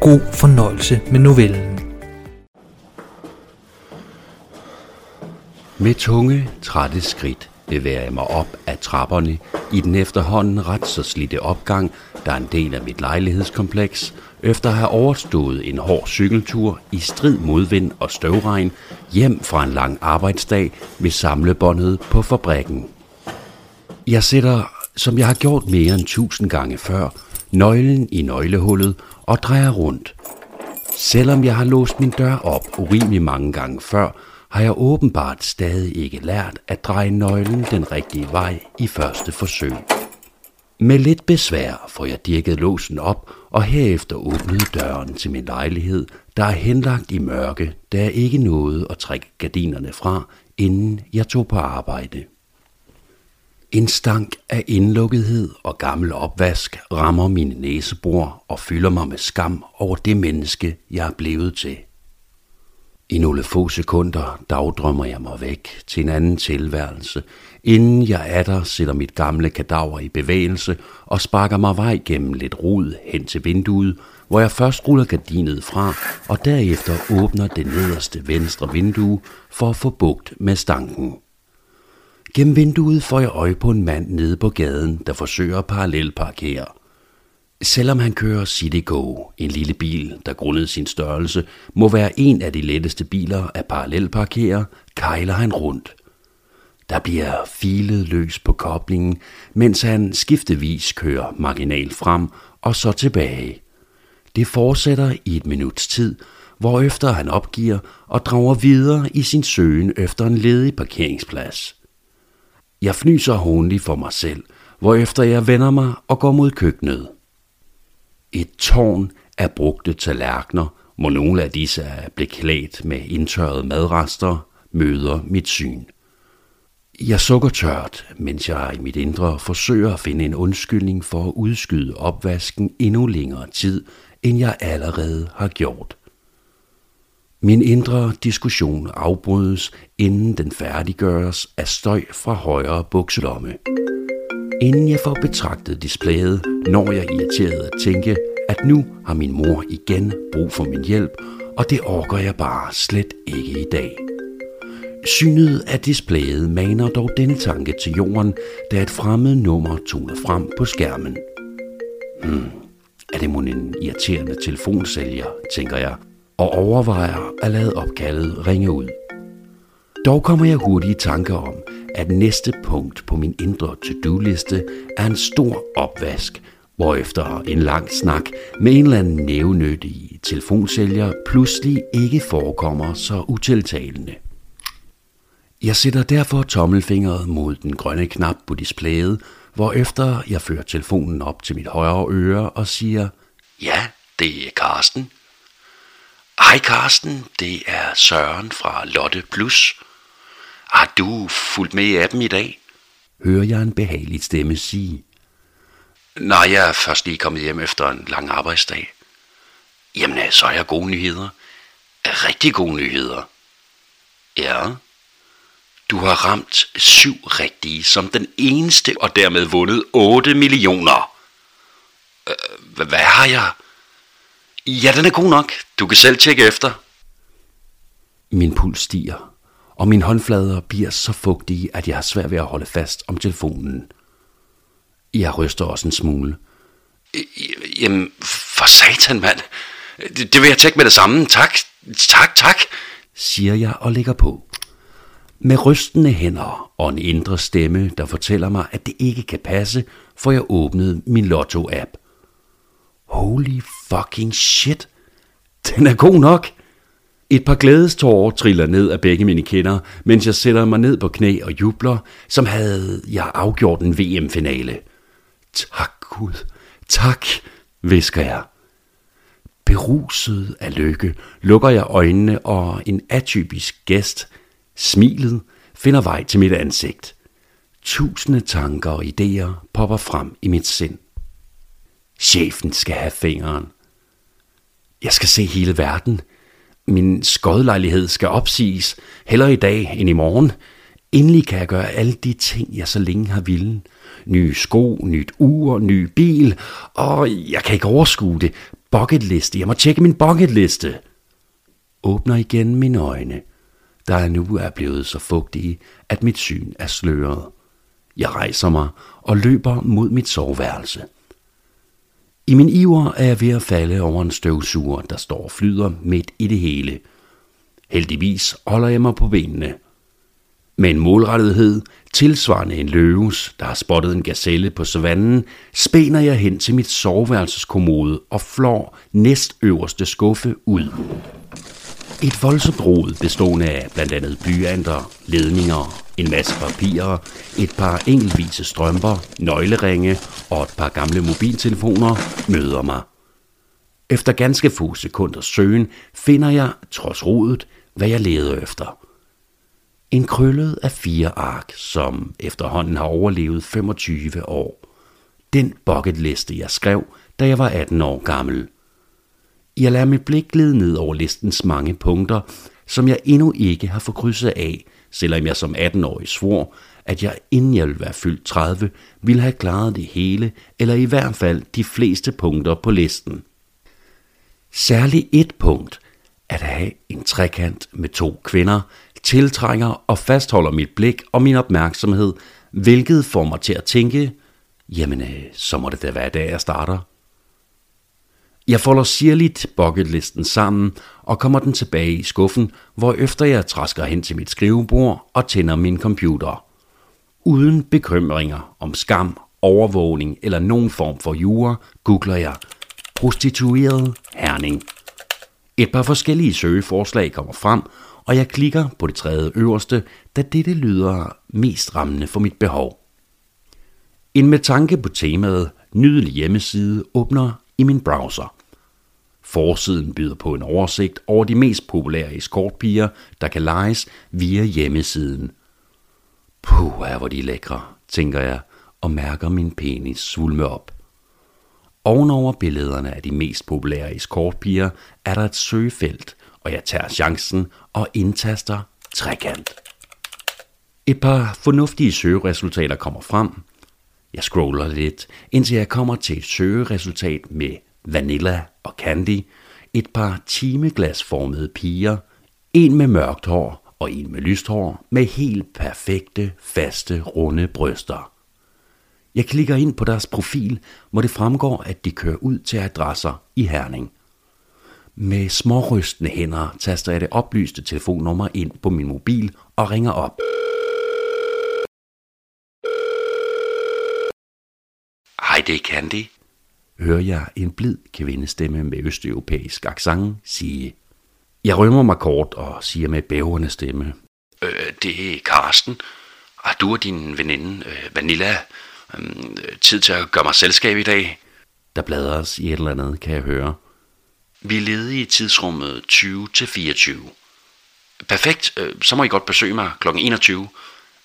God fornøjelse med novellen. Med tunge, trætte skridt bevæger jeg mig op ad trapperne i den efterhånden ret så slidte opgang, der er en del af mit lejlighedskompleks, efter at have overstået en hård cykeltur i strid modvind og støvregn hjem fra en lang arbejdsdag med samlebåndet på fabrikken. Jeg sætter, som jeg har gjort mere end tusind gange før, nøglen i nøglehullet og drejer rundt. Selvom jeg har låst min dør op urimelig mange gange før, har jeg åbenbart stadig ikke lært at dreje nøglen den rigtige vej i første forsøg. Med lidt besvær får jeg dirket låsen op og herefter åbnet døren til min lejlighed, der er henlagt i mørke, da jeg ikke nåede at trække gardinerne fra, inden jeg tog på arbejde. En stank af indlukkethed og gammel opvask rammer mine næsebor og fylder mig med skam over det menneske, jeg er blevet til. I nogle få sekunder dagdrømmer jeg mig væk til en anden tilværelse, inden jeg atter sætter mit gamle kadaver i bevægelse og sparker mig vej gennem lidt rod hen til vinduet, hvor jeg først ruller gardinet fra og derefter åbner det nederste venstre vindue for at få bugt med stanken. Gennem vinduet får jeg øje på en mand nede på gaden, der forsøger at parallelparkere. Selvom han kører CityGo, en lille bil, der grundet sin størrelse må være en af de letteste biler at parallelparkere, kejler han rundt. Der bliver filet løs på koblingen, mens han skiftevis kører marginal frem og så tilbage. Det fortsætter i et minuts tid, hvorefter han opgiver og drager videre i sin søgen efter en ledig parkeringsplads. Jeg fnyser håndelig for mig selv, hvorefter jeg vender mig og går mod køkkenet. Et tårn af brugte tallerkener, hvor nogle af disse er beklædt med indtørrede madrester, møder mit syn. Jeg sukker tørt, mens jeg i mit indre forsøger at finde en undskyldning for at udskyde opvasken endnu længere tid, end jeg allerede har gjort. Min indre diskussion afbrydes, inden den færdiggøres af støj fra højre bukselomme. Inden jeg får betragtet displayet, når jeg irriteret at tænke, at nu har min mor igen brug for min hjælp, og det orker jeg bare slet ikke i dag. Synet af displayet maner dog denne tanke til jorden, da et fremmed nummer toner frem på skærmen. Hmm, er det mon en irriterende telefonsælger, tænker jeg, og overvejer at lade opkaldet ringe ud. Dog kommer jeg hurtigt i tanke om, at næste punkt på min indre to-do-liste er en stor opvask, hvorefter en lang snak med en eller anden nævnyttig telefonsælger pludselig ikke forekommer så utiltalende. Jeg sætter derfor tommelfingeret mod den grønne knap på displayet, hvorefter jeg fører telefonen op til mit højre øre og siger, Ja, det er Karsten. Hej Karsten, det er Søren fra Lotte Plus. Har du fulgt med i appen i dag? Hører jeg en behagelig stemme sige. Nej, jeg er først lige kommet hjem efter en lang arbejdsdag. Jamen, så er jeg gode nyheder. Rigtig gode nyheder. Ja. Du har ramt syv rigtige som den eneste og dermed vundet 8 millioner. Øh, hvad har jeg? Ja, den er god nok. Du kan selv tjekke efter. Min puls stiger, og mine håndflader bliver så fugtige, at jeg har svært ved at holde fast om telefonen. Jeg ryster også en smule. Jamen, for satan, mand. Det, det vil jeg tjekke med det samme. Tak, tak, tak, siger jeg og lægger på. Med rystende hænder og en indre stemme, der fortæller mig, at det ikke kan passe, får jeg åbnet min Lotto-app. Holy fucking shit. Den er god nok. Et par glædestårer triller ned af begge mine kinder, mens jeg sætter mig ned på knæ og jubler, som havde jeg afgjort en VM-finale. Tak Gud, tak, visker jeg. Beruset af lykke lukker jeg øjnene, og en atypisk gæst, smilet, finder vej til mit ansigt. Tusinde tanker og idéer popper frem i mit sind. Chefen skal have fingeren. Jeg skal se hele verden. Min skodlejlighed skal opsiges, hellere i dag end i morgen. Endelig kan jeg gøre alle de ting, jeg så længe har ville. Nye sko, nyt ur, ny bil, og jeg kan ikke overskue det. Bucketliste, jeg må tjekke min bucketliste. Åbner igen mine øjne, der nu er blevet så fugtige, at mit syn er sløret. Jeg rejser mig og løber mod mit soveværelse. I min iver er jeg ved at falde over en støvsuger, der står og flyder midt i det hele. Heldigvis holder jeg mig på benene. Med en målrettethed, tilsvarende en løves, der har spottet en gazelle på savannen, spænder jeg hen til mit soveværelseskommode og flår næstøverste skuffe ud. Et voldsomt rod bestående af blandt andet blyanter, ledninger, en masse papirer, et par enkeltvise strømper, nøgleringe og et par gamle mobiltelefoner møder mig. Efter ganske få sekunders søgen finder jeg, trods rodet, hvad jeg leder efter. En krøllet af fire ark, som efterhånden har overlevet 25 år. Den bucketliste, jeg skrev, da jeg var 18 år gammel. Jeg lader mit blik glide ned over listens mange punkter, som jeg endnu ikke har fået krydset af, selvom jeg som 18-årig svor, at jeg inden jeg ville være fyldt 30, ville have klaret det hele, eller i hvert fald de fleste punkter på listen. Særligt et punkt, at have en trekant med to kvinder, tiltrænger og fastholder mit blik og min opmærksomhed, hvilket får mig til at tænke, jamen øh, så må det da være da jeg starter. Jeg folder sirligt bucketlisten sammen og kommer den tilbage i skuffen, hvor efter jeg træsker hen til mit skrivebord og tænder min computer. Uden bekymringer om skam, overvågning eller nogen form for jure, googler jeg prostitueret herning. Et par forskellige søgeforslag kommer frem, og jeg klikker på det tredje øverste, da dette lyder mest rammende for mit behov. En med tanke på temaet nydelig hjemmeside åbner i min browser. Forsiden byder på en oversigt over de mest populære escortpiger, der kan lejes via hjemmesiden. Puh, er hvor de lækre, tænker jeg, og mærker min penis svulme op. Ovenover billederne af de mest populære escortpiger er der et søgefelt, og jeg tager chancen og indtaster trekant. Et par fornuftige søgeresultater kommer frem. Jeg scroller lidt, indtil jeg kommer til et søgeresultat med Vanilla og Candy, et par timeglasformede piger, en med mørkt hår og en med lyst hår, med helt perfekte, faste, runde bryster. Jeg klikker ind på deres profil, hvor det fremgår, at de kører ud til adresser i Herning. Med smårystende hænder taster jeg det oplyste telefonnummer ind på min mobil og ringer op. Hej, det er Candy hører jeg en blid kvindestemme med østeuropæisk accent sige. Jeg rømmer mig kort og siger med bævende stemme. Øh, det er Karsten. Har du og din veninde øh, Vanilla øh, tid til at gøre mig selskab i dag? Der bladres i et eller andet, kan jeg høre. Vi er ledige i tidsrummet 20 til 24. Perfekt, øh, så må I godt besøge mig kl. 21.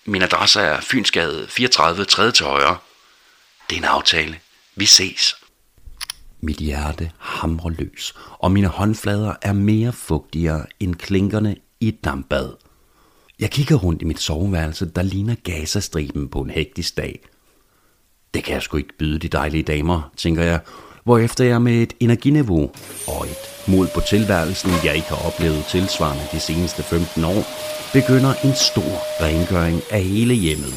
Min adresse er Fynsgade 34 3. til højre. Det er en aftale. Vi ses. Mit hjerte hamrer løs, og mine håndflader er mere fugtigere end klinkerne i et dampbad. Jeg kigger rundt i mit soveværelse, der ligner gazastriben på en hektisk dag. Det kan jeg sgu ikke byde de dejlige damer, tænker jeg, hvorefter jeg med et energiniveau og et mod på tilværelsen, jeg ikke har oplevet tilsvarende de seneste 15 år, begynder en stor rengøring af hele hjemmet.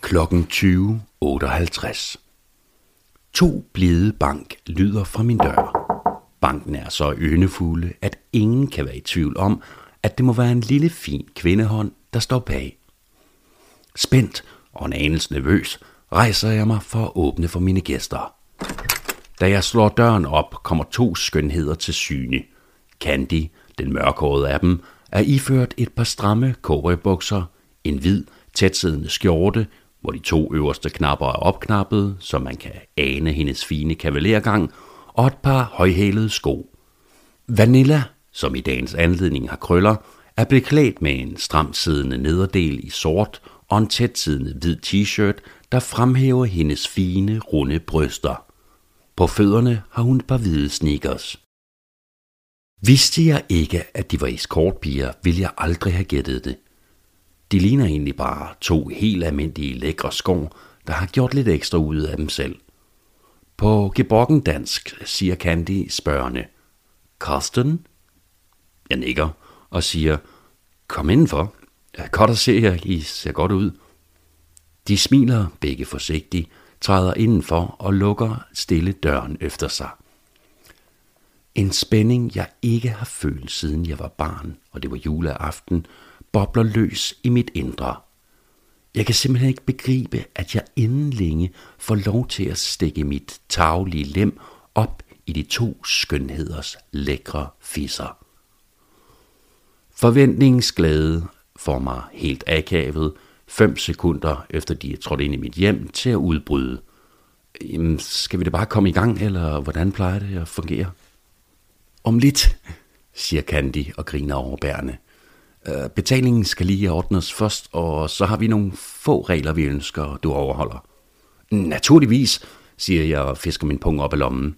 Klokken 20.58. To blide bank lyder fra min dør. Banken er så ynefulde, at ingen kan være i tvivl om, at det må være en lille fin kvindehånd, der står bag. Spændt og en anelse nervøs rejser jeg mig for at åbne for mine gæster. Da jeg slår døren op, kommer to skønheder til syne. Candy, den mørkhårede af dem, er iført et par stramme cowboybukser, en hvid, tætsiddende skjorte, hvor de to øverste knapper er opknappet, så man kan ane hendes fine kavalergang, og et par højhælede sko. Vanilla, som i dagens anledning har krøller, er beklædt med en stramt siddende nederdel i sort og en tæt siddende hvid t-shirt, der fremhæver hendes fine, runde bryster. På fødderne har hun et par hvide sneakers. Vidste jeg ikke, at de var eskortpiger, ville jeg aldrig have gættet det. De ligner egentlig bare to helt almindelige lækre skår, der har gjort lidt ekstra ud af dem selv. På gebrokken dansk siger Candy spørgende, Karsten? Jeg nikker og siger, kom indenfor. Godt at se jer, I ser godt ud. De smiler begge forsigtigt, træder indenfor og lukker stille døren efter sig. En spænding, jeg ikke har følt siden jeg var barn, og det var juleaften, bobler løs i mit indre. Jeg kan simpelthen ikke begribe, at jeg inden længe får lov til at stikke mit taglige lem op i de to skønheders lækre fisser. Forventningsglæde får mig helt akavet, fem sekunder efter de er trådt ind i mit hjem til at udbryde. Jamen, skal vi da bare komme i gang, eller hvordan plejer det at fungere? Om lidt, siger Candy og griner overbærende. Øh, betalingen skal lige ordnes først, og så har vi nogle få regler, vi ønsker, du overholder. Naturligvis, siger jeg og fisker min pung op af lommen.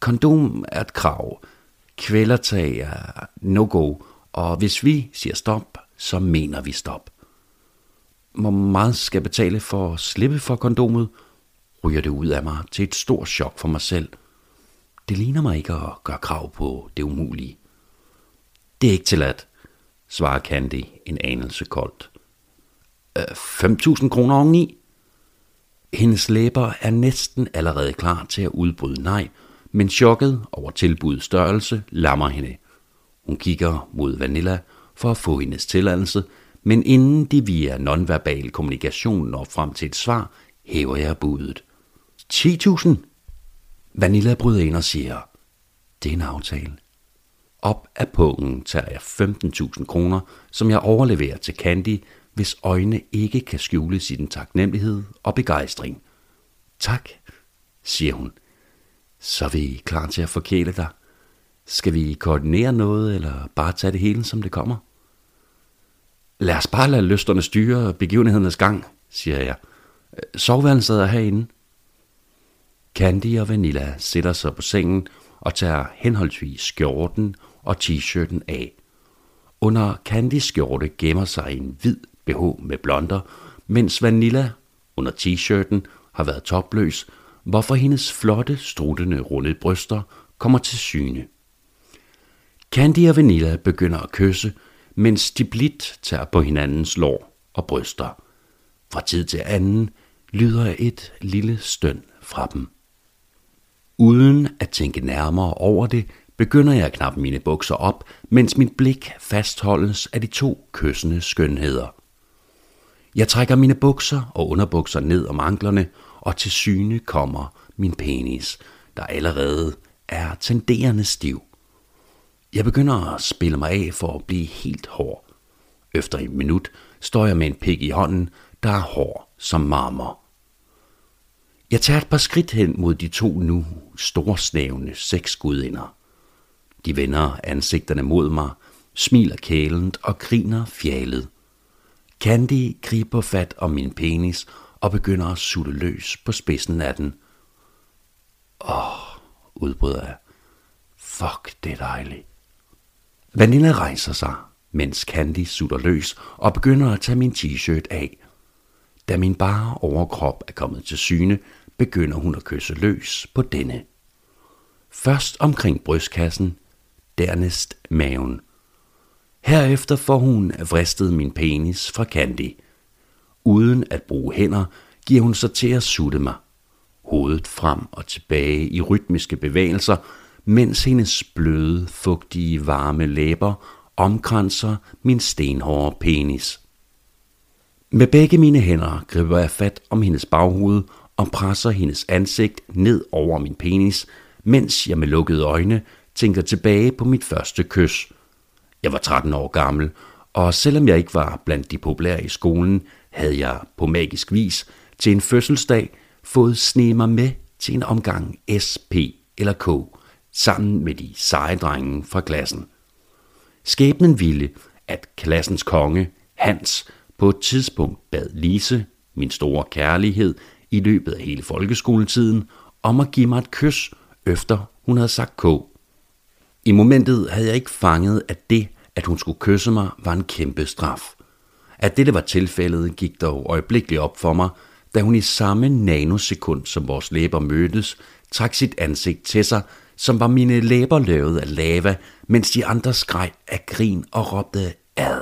Kondom er et krav. Kvælertag er no-go, og hvis vi siger stop, så mener vi stop. Hvor meget skal jeg betale for at slippe for kondomet? Ryger det ud af mig til et stort chok for mig selv. Det ligner mig ikke at gøre krav på det umulige. Det er ikke tilladt, svarer Candy en anelse koldt. Øh, 5.000 kroner oveni? Hendes læber er næsten allerede klar til at udbryde nej, men chokket over tilbudets størrelse lammer hende. Hun kigger mod Vanilla for at få hendes tilladelse, men inden de via nonverbal kommunikation når frem til et svar, hæver jeg budet. 10.000? Vanilla bryder ind og siger, det er en aftale. Op af pungen tager jeg 15.000 kroner, som jeg overleverer til Candy, hvis øjne ikke kan skjule sin taknemmelighed og begejstring. Tak, siger hun. Så er vi klar til at forkæle dig. Skal vi koordinere noget, eller bare tage det hele, som det kommer? Lad os bare lade lysterne styre begivenhedernes gang, siger jeg. Soveværelset er herinde. Candy og Vanilla sætter sig på sengen og tager henholdsvis skjorten og t-shirten af. Under Candys skjorte gemmer sig en hvid BH med blonder, mens Vanilla under t-shirten har været topløs, hvorfor hendes flotte, struttende, runde bryster kommer til syne. Candy og Vanilla begynder at kysse, mens de blidt tager på hinandens lår og bryster. Fra tid til anden lyder et lille støn fra dem. Uden at tænke nærmere over det, begynder jeg at knappe mine bukser op, mens mit blik fastholdes af de to kyssende skønheder. Jeg trækker mine bukser og underbukser ned om anklerne, og til syne kommer min penis, der allerede er tenderende stiv. Jeg begynder at spille mig af for at blive helt hård. Efter et minut står jeg med en pik i hånden, der er hård som marmor. Jeg tager et par skridt hen mod de to nu storsnævne seks gudinder. De vender ansigterne mod mig, smiler kælent og griner fjalet. Candy griber fat om min penis og begynder at sutte løs på spidsen af den. Åh, udbryder jeg. Fuck, det er dejligt. Vanilla rejser sig, mens Candy sutter løs og begynder at tage min t-shirt af. Da min bare overkrop er kommet til syne, begynder hun at kysse løs på denne. Først omkring brystkassen, dernæst maven. Herefter får hun vristet min penis fra Candy. Uden at bruge hænder, giver hun sig til at sutte mig. Hovedet frem og tilbage i rytmiske bevægelser, mens hendes bløde, fugtige, varme læber omkranser min stenhårde penis. Med begge mine hænder griber jeg fat om hendes baghoved og presser hendes ansigt ned over min penis, mens jeg med lukkede øjne tænker tilbage på mit første kys. Jeg var 13 år gammel, og selvom jeg ikke var blandt de populære i skolen, havde jeg på magisk vis til en fødselsdag fået sne mig med til en omgang SP eller K, sammen med de seje drenge fra klassen. Skæbnen ville, at klassens konge, Hans, på et tidspunkt bad Lise, min store kærlighed, i løbet af hele folkeskoletiden, om at give mig et kys, efter hun havde sagt K. I momentet havde jeg ikke fanget, at det, at hun skulle kysse mig, var en kæmpe straf. At dette var tilfældet, gik dog øjeblikkeligt op for mig, da hun i samme nanosekund, som vores læber mødtes, trak sit ansigt til sig, som var mine læber lavet af lava, mens de andre skreg af grin og råbte ad.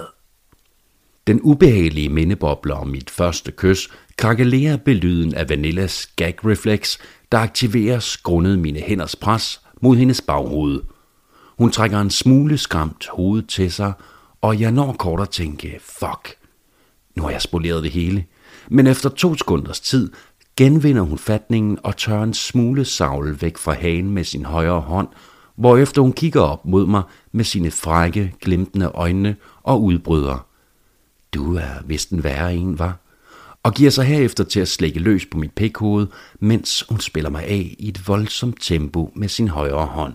Den ubehagelige mindeboble om mit første kys krakelerer belyden af Vanillas gag reflex, der aktiveres grundet mine hænders pres mod hendes baghoved. Hun trækker en smule skræmt hoved til sig, og jeg når kort at tænke, fuck, nu har jeg spoleret det hele. Men efter to sekunders tid genvinder hun fatningen og tør en smule savl væk fra hagen med sin højre hånd, hvorefter hun kigger op mod mig med sine frække, glimtende øjne og udbryder. Du er vist en værre en, var? Og giver sig herefter til at slække løs på mit pikhoved, mens hun spiller mig af i et voldsomt tempo med sin højre hånd.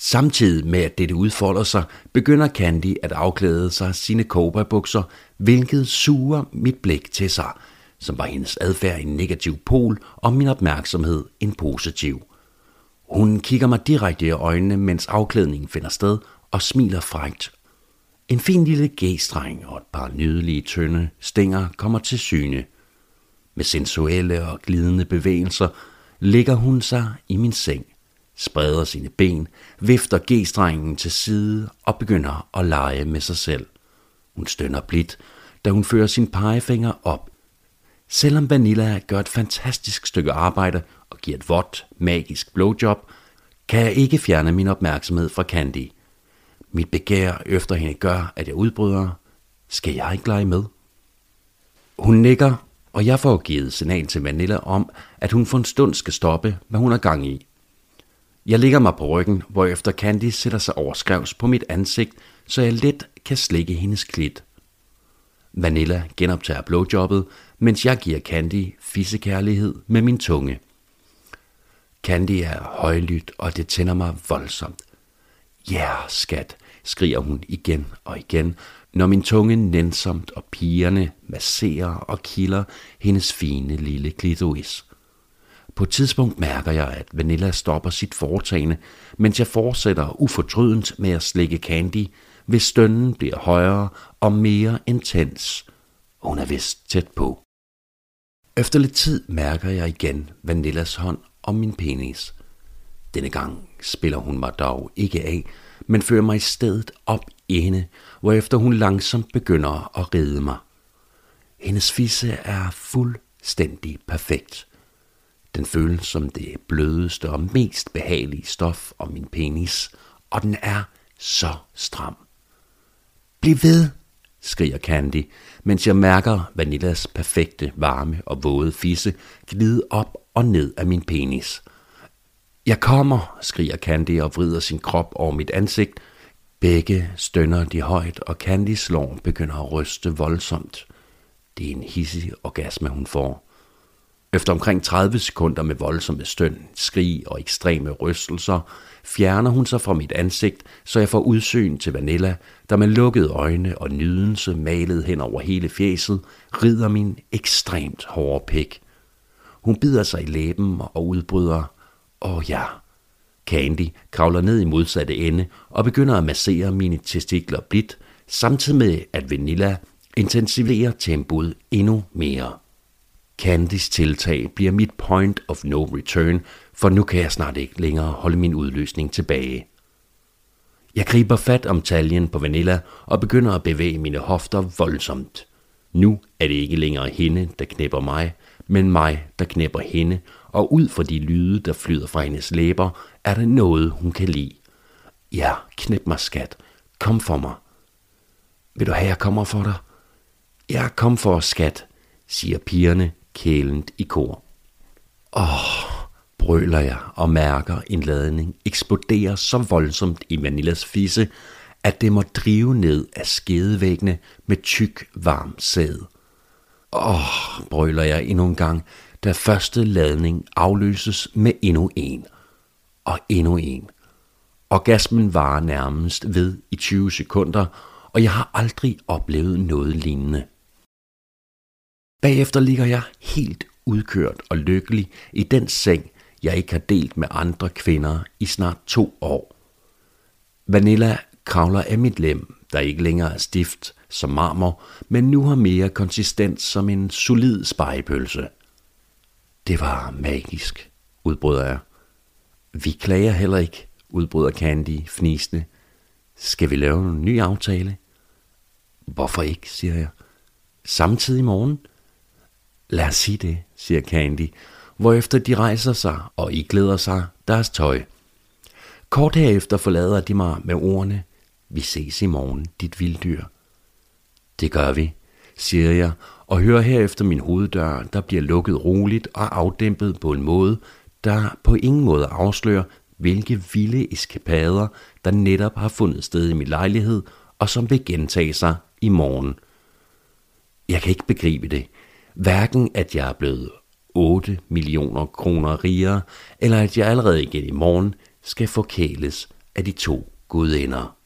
Samtidig med at dette udfolder sig, begynder Candy at afklæde sig sine cowboybukser, hvilket suger mit blik til sig, som var hendes adfærd en negativ pol og min opmærksomhed en positiv. Hun kigger mig direkte i øjnene, mens afklædningen finder sted, og smiler frægt. En fin lille g-streng og et par nydelige tynde stænger kommer til syne. Med sensuelle og glidende bevægelser ligger hun sig i min seng – spreder sine ben, vifter g-strengen til side og begynder at lege med sig selv. Hun stønner blidt, da hun fører sin pegefinger op. Selvom Vanilla gør et fantastisk stykke arbejde og giver et vådt, magisk blowjob, kan jeg ikke fjerne min opmærksomhed fra Candy. Mit begær efter hende gør, at jeg udbryder. Skal jeg ikke lege med? Hun nikker, og jeg får givet signal til Vanilla om, at hun for en stund skal stoppe, hvad hun er gang i. Jeg ligger mig på ryggen, hvorefter Candy sætter sig overskrevs på mit ansigt, så jeg let kan slikke hendes klit. Vanilla genoptager blowjobbet, mens jeg giver Candy fissekærlighed med min tunge. Candy er højlydt, og det tænder mig voldsomt. Ja, yeah, skat, skriger hun igen og igen, når min tunge nænsomt og pigerne masserer og kilder hendes fine lille klitoris. På et tidspunkt mærker jeg, at Vanilla stopper sit foretagende, mens jeg fortsætter ufortrydent med at slikke Candy, hvis stønnen bliver højere og mere intens. Hun er vist tæt på. Efter lidt tid mærker jeg igen Vanillas hånd om min penis. Denne gang spiller hun mig dog ikke af, men fører mig i stedet op i hende, hvorefter hun langsomt begynder at ride mig. Hendes fisse er fuldstændig perfekt. Den føles som det blødeste og mest behagelige stof om min penis, og den er så stram. Bliv ved, skriger Candy, mens jeg mærker Vanillas perfekte, varme og våde fisse glide op og ned af min penis. Jeg kommer, skriger Candy og vrider sin krop over mit ansigt. Begge stønner de højt, og Candys lår begynder at ryste voldsomt. Det er en hissig orgasme, hun får. Efter omkring 30 sekunder med voldsomme støn, skrig og ekstreme rystelser, fjerner hun sig fra mit ansigt, så jeg får udsyn til Vanilla, der med lukkede øjne og nydelse malet hen over hele fjeset, rider min ekstremt hårde pik. Hun bider sig i læben og udbryder, åh oh ja. Candy kravler ned i modsatte ende og begynder at massere mine testikler blidt, samtidig med at Vanilla intensiverer tempoet endnu mere. Candys tiltag bliver mit point of no return, for nu kan jeg snart ikke længere holde min udløsning tilbage. Jeg griber fat om taljen på Vanilla og begynder at bevæge mine hofter voldsomt. Nu er det ikke længere hende, der knæpper mig, men mig, der knæpper hende, og ud fra de lyde, der flyder fra hendes læber, er det noget, hun kan lide. Ja, knæp mig, skat. Kom for mig. Vil du have, jeg kommer for dig? Ja, kom for skat, siger pigerne kælent i kor. Åh, brøler jeg og mærker en ladning eksplodere så voldsomt i Vanillas fisse, at det må drive ned af skedevæggene med tyk, varm sæd. Åh, brøler jeg endnu en gang, da første ladning afløses med endnu en. Og endnu en. Orgasmen var nærmest ved i 20 sekunder, og jeg har aldrig oplevet noget lignende. Bagefter ligger jeg helt udkørt og lykkelig i den seng, jeg ikke har delt med andre kvinder i snart to år. Vanilla kravler af mit lem, der ikke længere er stift som marmor, men nu har mere konsistens som en solid spejepølse. Det var magisk, udbryder jeg. Vi klager heller ikke, udbryder Candy fnisende. Skal vi lave en ny aftale? Hvorfor ikke, siger jeg. Samtidig i morgen? Lad os sige det, siger Candy, hvorefter de rejser sig og I glæder sig deres tøj. Kort herefter forlader de mig med ordene, vi ses i morgen, dit vilddyr. Det gør vi, siger jeg, og hører herefter min hoveddør, der bliver lukket roligt og afdæmpet på en måde, der på ingen måde afslører, hvilke vilde eskapader, der netop har fundet sted i min lejlighed, og som vil gentage sig i morgen. Jeg kan ikke begribe det. Hverken at jeg er blevet 8 millioner kroner rigere, eller at jeg allerede igen i morgen skal forkæles af de to gudinder.